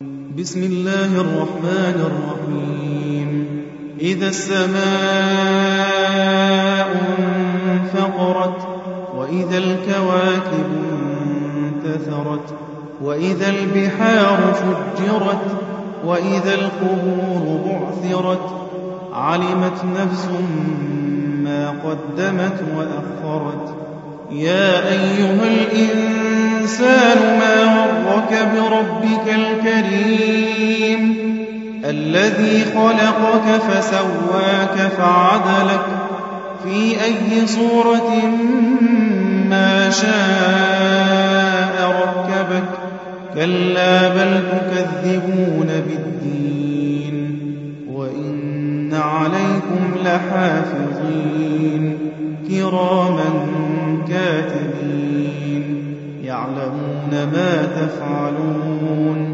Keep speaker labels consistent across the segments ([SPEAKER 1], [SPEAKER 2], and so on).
[SPEAKER 1] بسم الله الرحمن الرحيم. إذا السماء انفقرت وإذا الكواكب انتثرت وإذا البحار فجرت وإذا القبور بعثرت علمت نفس ما قدمت وأخرت. يا أيها الإنسان ما غرك بربك الكريم. الذي خلقك فسواك فعدلك في أي صورة ما شاء ركبك. كلا بل تكذبون بالدين وإن عليكم لحافظين. كراما كاتبين يعلمون ما تفعلون.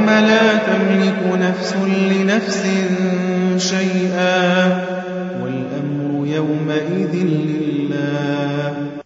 [SPEAKER 1] يوم لا تملك نفس لنفس شيئا والأمر يومئذ لله.